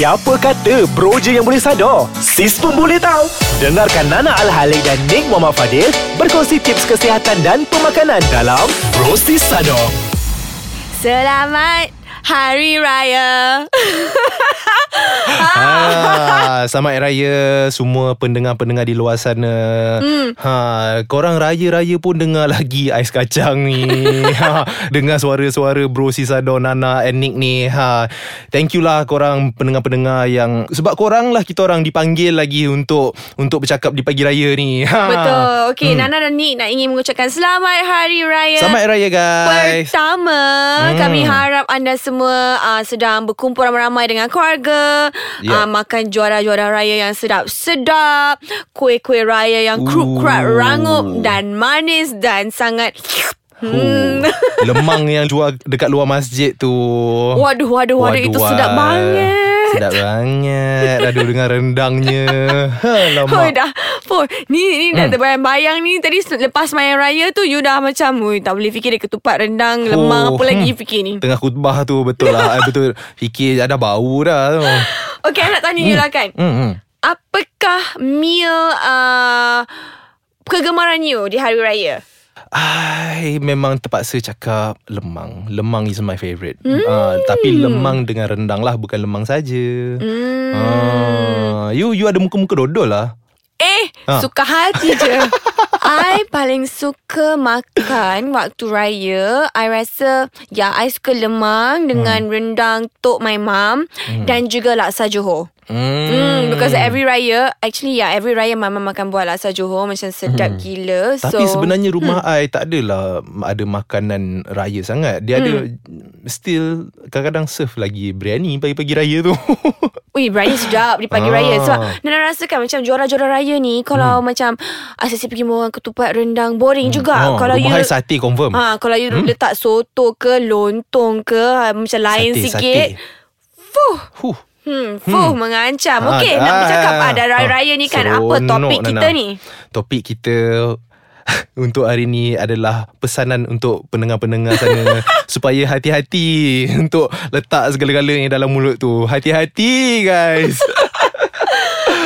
Siapa kata bro je yang boleh sadar? Sis pun boleh tahu. Dengarkan Nana Al-Halik dan Nick Muhammad Fadil berkongsi tips kesihatan dan pemakanan dalam Bro Sis Sadar. Selamat Hari Raya. Ah, selamat Hari Raya semua pendengar-pendengar di luar sana. Hmm. Ha, korang raya-raya pun dengar lagi ais kacang ni. ha, dengar suara-suara Bro Sisado, Nana and Nick ni. Ha, thank you lah korang pendengar-pendengar yang sebab korang lah kita orang dipanggil lagi untuk untuk bercakap di pagi raya ni. Ha. Betul. Okey, hmm. Nana dan Nick nak ingin mengucapkan Selamat Hari Raya. Selamat Hari Raya guys. Pertama, hmm. kami harap anda semua uh, sedang berkumpul ramai-ramai dengan keluarga. Ya. Uh, makan juara-juara raya yang sedap-sedap. Kuih-kuih raya yang kruk-kruk rangup dan manis dan sangat... Hmm. Lemang yang jual dekat luar masjid tu. Waduh, waduh, waduh. Itu sedap banget. Sedap banget. Aduh dengan rendangnya. Ha, Oh dah. Poh, Ni, ni hmm. dah terbayang-bayang ni. Tadi lepas main raya tu You dah macam Ui, Tak boleh fikir dia ketupat rendang Lemang apa lagi you fikir ni? Tengah khutbah tu betul lah. I Betul. Fikir ada bau dah tu. Okay nak tanya you lah kan. Hmm, hmm. Apakah meal uh, Kegemaran you Di hari raya I memang terpaksa cakap lemang. Lemang is my favourite. Mm. Uh, tapi lemang dengan rendang lah, bukan lemang saja. mm. Uh, you you ada muka-muka dodol lah. Eh Ha. Suka hati je I paling suka makan Waktu raya I rasa Ya I suka lemang Dengan Hmm. rendang Tok my mum Dan juga laksa Johor Hmm. Hmm, because every raya actually yeah every raya mama makan buah laksa Johor macam sedap gila. So Hmm. Tapi sebenarnya rumah hmm. I tak adalah ada makanan raya sangat. Dia hmm. ada still kadang-kadang serve lagi biryani pagi-pagi raya tu. Ui, biryani sedap di pagi Ah. raya. Sebab Nana rasakan macam juara-juara raya ni kalau hmm. macam asyik pergi makan ketupat rendang boring hmm. juga. Oh, kalau you rumah I sate confirm. ha kalau you hmm? letak soto ke lontong ke ha, macam lain Sate, sikit. sate. Fuh. Huh. Hmm, fuh hmm. mengancam. Ah, Okey, nak ah, bercakap ada ah, raya-raya ni kan apa topik kita ni? Topik kita untuk hari ni adalah pesanan untuk pendengar-pendengar sana supaya hati-hati untuk letak segala-galanya dalam mulut tu. Hati-hati guys.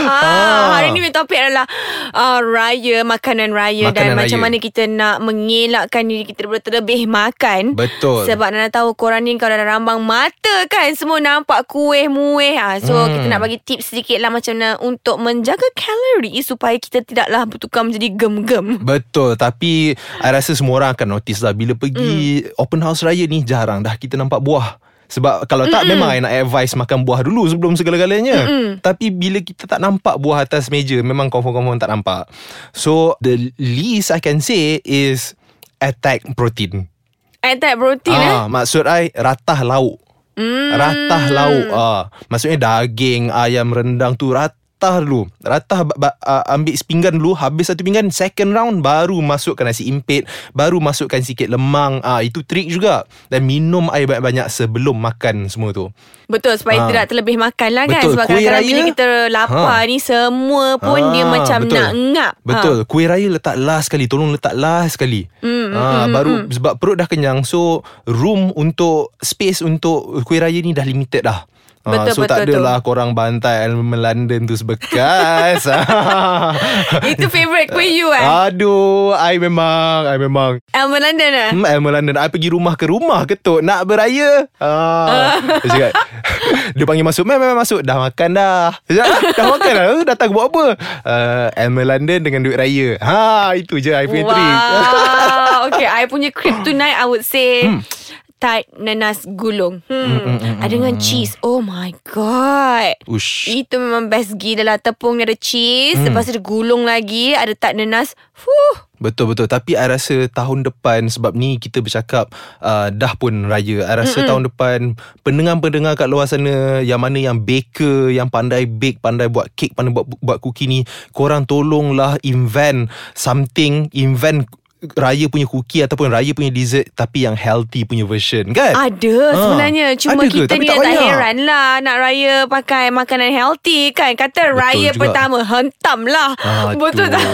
Ah, hari ni punya topik adalah uh, raya, makanan raya Makanan dan raya. macam mana kita nak mengelakkan diri kita daripada terlebih makan. Betul. Sebab Nana tahu korang ni kalau dah rambang mata kan semua nampak kuih muih. Ha. So Hmm. kita nak bagi tips sedikit lah macam mana untuk menjaga kalori supaya kita tidaklah bertukar menjadi gem-gem. Betul Tapi I rasa semua orang akan notice lah Bila pergi mm. open house raya ni Jarang dah kita nampak buah sebab kalau tak Mm-mm. memang I nak advice makan buah dulu sebelum segala-galanya. Mm-mm. Tapi bila kita tak nampak buah atas meja memang confirm-confirm tak nampak. So the least I can say is attack protein. Attack protein eh. Ah, maksud I ratah lauk. Mm. Ratah lauk ah. Maksudnya daging, ayam rendang tu ratah dulu. Ratah ba- ba- ambil sepinggan dulu, habis satu pinggan, second round baru masukkan nasi impit, baru masukkan sikit lemang. Ah itu trik juga. Dan minum air banyak-banyak sebelum makan semua tu. Betul supaya Ah. tidak terlebih makan lah kan Betul. Sebab Kuih kadang-kadang raya- bila kita lapar Ha. ni Semua pun Ah, dia macam betul. nak ngap Betul. Kuih raya letak last sekali, tolong letak last sekali. Hmm, Ah hmm, baru hmm. sebab perut dah kenyang so room untuk space untuk kuih raya ni dah limited dah. Ah, Betul, so betul, tak betul. adalah korang bantai Elmer London tu sebekas. Itu favourite kuih you eh? Aduh, I memang, I memang. Elmer London eh? Hmm, Elmer London. I pergi rumah ke rumah ketuk Nak beraya? Ah. Dia cakap Dia panggil masuk. Mem, mem masuk. Dah makan dah. Dia cakap, "Ah, Dah makan dah? "Eh, Datang buat apa? Uh, Elmer London dengan duit raya. Ha Itu je I punya trick. Wow Okay I punya kryptonite I would say Tight nanas gulung. Hmm. Ada dengan cheese. Oh my god. Ush. Itu memang best gila lah. Tepung dia ada cheese Hmm. Lepas tu ada gulung lagi Ada tak nanas. Fuh. Betul-betul Tapi I rasa tahun depan Sebab ni kita bercakap uh, Dah pun raya. I rasa Mm-mm. tahun depan Pendengar-pendengar kat luar sana Yang mana yang baker Yang pandai bake Pandai buat cake Pandai buat, buat cookie ni Korang tolonglah invent Something Invent Raya punya cookie Ataupun raya punya dessert Tapi yang healthy punya version Kan? Ada Ah. sebenarnya Cuma Ada kita ni tak tak, heran lah Nak raya pakai makanan healthy kan Kata Betul raya juga. pertama Hentam lah Aduh. Betul tak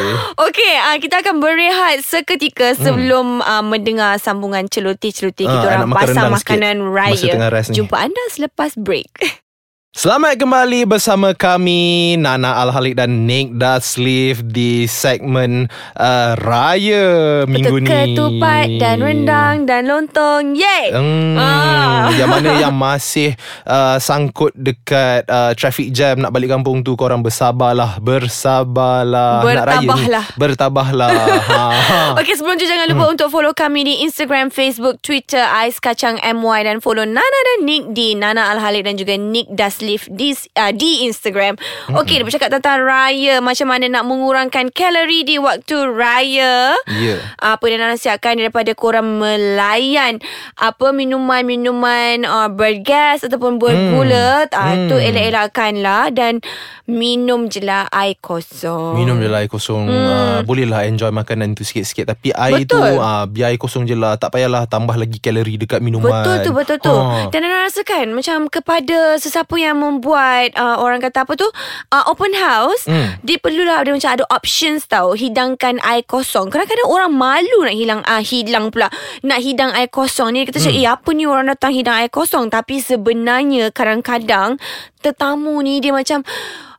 Okey uh, Kita akan berehat seketika Sebelum uh, mendengar sambungan celoteh-celoteh Kita Ah, orang pasang sikit makanan raya. Jumpa anda selepas break Selamat kembali bersama kami Nana Al-Halik dan Nick Daslif di segmen uh, Raya minggu ni. Ketupat dan rendang dan lontong. Yeay! Hmm, Ah. Yang mana yang masih uh, sangkut dekat uh, traffic jam nak balik kampung tu korang bersabarlah, bersabarlah. Nak raya ni. Bertabahlah. Bertabahlah. ha, ha. Okey sebelum tu jangan lupa untuk follow kami di Instagram, Facebook, Twitter Ais Kacang MY dan follow Nana dan Nick di Nana Al-Halik dan juga Nick Daslif di uh, di Instagram. Okey, dia bercakap tentang raya, macam mana nak mengurangkan kalori di waktu raya. Ya. Apa yang nak nasihatkan daripada korang melayan apa minuman-minuman uh, bergas ataupun bergula hmm. uh, tu Hmm. elak-elakkanlah dan minum je lah air kosong. Minum je lah air kosong hmm. uh, Bolehlah enjoy makanan tu sikit-sikit Tapi air Betul. tu uh, Biar air kosong je lah Tak payahlah tambah lagi kalori dekat minuman Betul tu, betul tu. Ha. Dan Nana rasakan macam kepada sesiapa yang membuat uh, orang kata apa tu uh, open house, Hmm. dia perlulah dia macam ada options tau hidangkan air kosong. Kadang-kadang orang malu nak hilang uh, hilang pula nak hidang air kosong ni. Dia kata hmm. eh apa ni orang datang hidang air kosong tapi sebenarnya kadang-kadang tetamu ni dia macam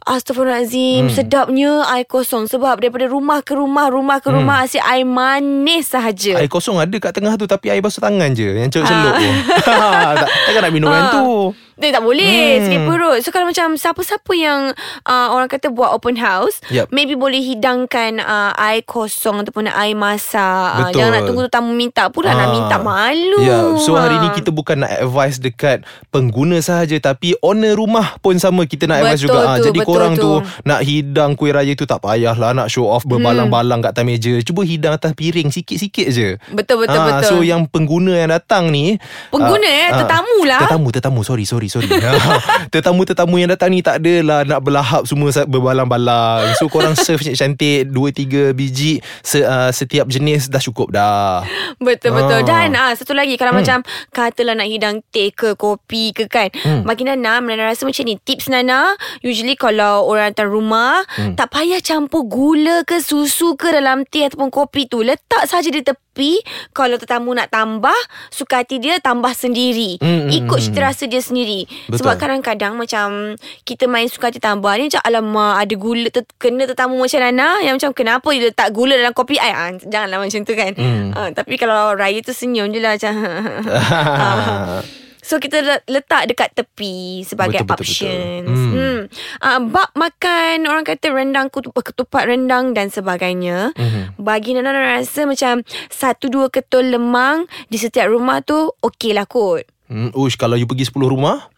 Astaghfirullahalazim hmm. Sedapnya air kosong Sebab daripada rumah ke rumah Rumah ke rumah Asyik air manis sahaja Air kosong ada kat tengah tu Tapi air basuh tangan je Yang Ah. celup tu tak, Takkan nak minum yang Ah. tu Dia tak boleh Hmm. hmm. Sakit perut So kalau macam Siapa-siapa yang uh, Orang kata buat open house Yup. Maybe boleh hidangkan uh, Air kosong Ataupun air masak uh, Betul. Jangan nak tunggu tamu minta Pula nak Ah. minta malu Ya, so hari ni Ah. kita bukan nak advice dekat pengguna sahaja tapi owner rumah pun sama kita nak advice juga. Ah, tu, jadi betul korang tu. tu nak hidang kuih raya tu tak payahlah nak show off berbalang-balang kat atas meja. Cuba hidang atas piring sikit-sikit je. Betul, betul, Ah, betul. So yang pengguna yang datang ni Pengguna, ah, eh? ah, Tetamu lah. Tetamu, tetamu. Sorry, sorry, sorry. Tetamu-tetamu yang datang ni tak adalah nak berlahap semua berbalang-balang. So korang serve cantik 2 3 biji se, uh, setiap jenis dah cukup dah. Betul-betul Ah. Dan ah, satu lagi Kalau hmm. macam Katalah nak hidang teh ke Kopi ke kan hmm. Bagi Nana Nana rasa macam ni Tips Nana Usually kalau orang datang rumah hmm. Tak payah campur gula ke Susu ke Dalam teh ataupun kopi tu Letak saja di tepi Kalau tetamu nak tambah Suka hati dia Tambah sendiri Hmm, hmm, Ikut hmm. cita rasa dia sendiri Betul. Sebab kadang-kadang Macam Kita main suka hati tambah Ni macam Alamak ada gula ter- Kena tetamu macam Nana Yang macam kenapa dia letak gula Dalam kopi ai ah, Janganlah macam tu kan Hmm. Ah, Tapi kalau raya tu senyum je lah macam Ah. So kita le- letak dekat tepi sebagai Betul, betul, betul. options. Hmm. Hmm. Uh, bab makan orang kata rendang ketupat, ketupat rendang dan sebagainya. Mhm. Bagi Nana Nana rasa macam satu dua ketul lemang di setiap rumah tu okey lah kot. Hmm, ush, kalau you pergi 10 rumah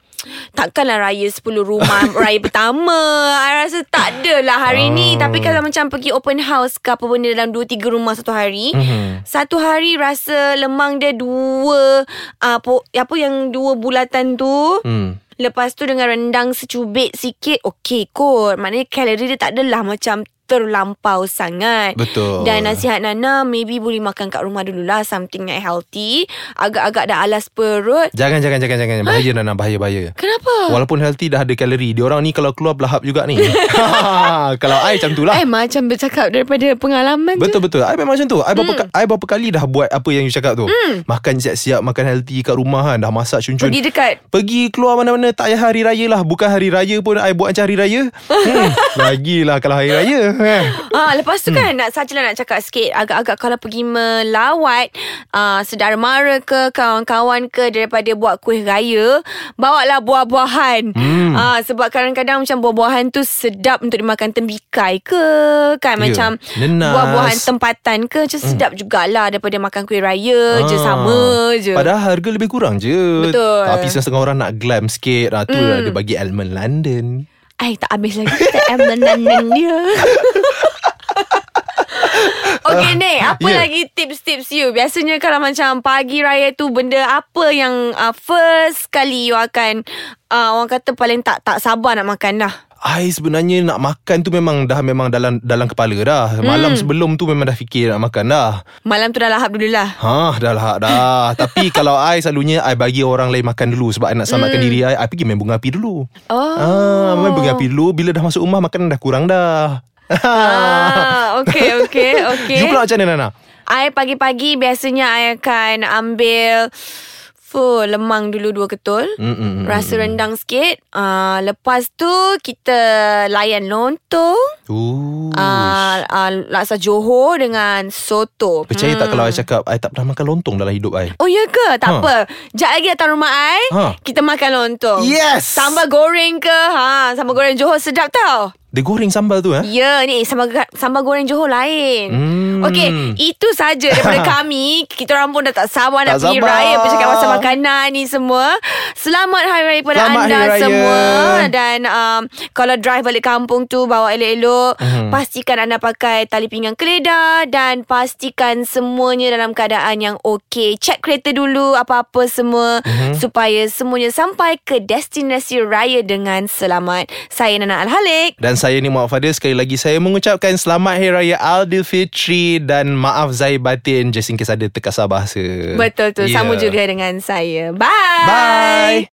Takkanlah raya 10 rumah Raya pertama I rasa tak adalah hari Oh. ni Tapi kalau macam pergi open house ke Apa benda dalam 2-3 rumah satu hari Mhm. Satu hari rasa lemang dia dua uh, po, Apa yang dua bulatan tu hmm. Lepas tu dengan rendang secubit sikit Okey kot Maknanya kalori dia tak adalah macam terlampau sangat Betul. Dan nasihat Nana Maybe boleh makan kat rumah dululah Something yang healthy Agak-agak dah alas perut Jangan jangan jangan jangan bahaya Nana bahaya bahaya. Kenapa? Walaupun healthy dah ada kalori, dia orang ni kalau keluar berlahap juga ni. kalau I macam tu lah. Eh macam bercakap daripada pengalaman je Betul betul. I memang macam tu. I berapa hmm. I berapa kali dah buat apa yang you cakap tu. Hmm. Makan siap-siap, makan healthy kat rumah kan, dah masak cun-cun. Pergi dekat Pergi keluar mana-mana tak payah hari raya lah. Bukan hari raya pun I buat macam hari raya. Hmm. Lagilah kalau hari raya. Eh. Ah, lepas tu kan nak sajalah nak cakap sikit agak-agak kalau pergi melawat ah, saudara mara ke kawan-kawan ke daripada buat kuih raya, bawalah buah-buahan. Hmm. Ah, sebab kadang-kadang macam buah-buahan tu sedap untuk dimakan tembikai ke kan Ya, macam nenas. buah-buahan tempatan ke macam sedap jugalah daripada makan kuih raya je Ah. sama je. Padahal harga lebih kurang je Betul. Tapi setengah orang nak glam sikit ah, Tu Hmm. dia bagi elemen London Ay, tak habis lagi kita embenan dia. Okay Nek Apa Yeah. lagi tips-tips you Biasanya kalau macam Pagi raya tu Benda apa yang uh, First kali you akan uh, Orang kata paling tak Tak sabar nak makan dah I sebenarnya nak makan tu memang dah memang dalam dalam kepala dah. Hmm. Malam sebelum tu memang dah fikir nak makan dah. Malam tu dah lahap dulu lah Ha, dah lah dah. Tapi kalau I selalunya I bagi orang lain makan dulu sebab I nak selamatkan Hmm. diri I. I pergi main bunga api dulu. Oh Ah, main bunga api dulu bila dah masuk rumah makanan dah kurang dah. Ah, Okay okay okay You pula macam mana Nana? I pagi-pagi biasanya I akan ambil Fuh, lemang dulu dua ketul. Mm-mm. Rasa rendang sikit. Uh, lepas tu kita layan lontong. Ooh. Uh, uh, laksa Johor dengan soto. Percaya tak kalau I cakap I tak pernah makan lontong dalam hidup I Oh ya ke? Tak Ha. apa. Sekejap lagi datang rumah I. Ha. Kita makan lontong. Yes Sambal goreng ke? Ha, sambal goreng Johor sedap tau. Dia goreng sambal tu eh Ya, ni sambal sambal goreng Johor lain. Hmm. Okey, itu saja daripada kami. Kita orang pun dah tak sabar nak Tak pergi sabar. raya bercakap pasal makanan ni semua. Selamat Hari Raya pada Selamat anda Raya. semua dan um, kalau drive balik kampung tu bawa elok-elok, Mhm. pastikan anda pakai tali pinggang keledar dan pastikan semuanya dalam keadaan yang okey. Check kereta dulu apa-apa semua Mhm. supaya semuanya sampai ke destinasi raya dengan selamat. Saya Nana Al-Halik. Dan saya ni Muhammad Fadil Sekali lagi saya mengucapkan Selamat Hari Raya Aidilfitri Dan maaf Zahir batin Just in case ada terkasar bahasa Betul tu. Yeah. Sama juga dengan saya. Bye. Bye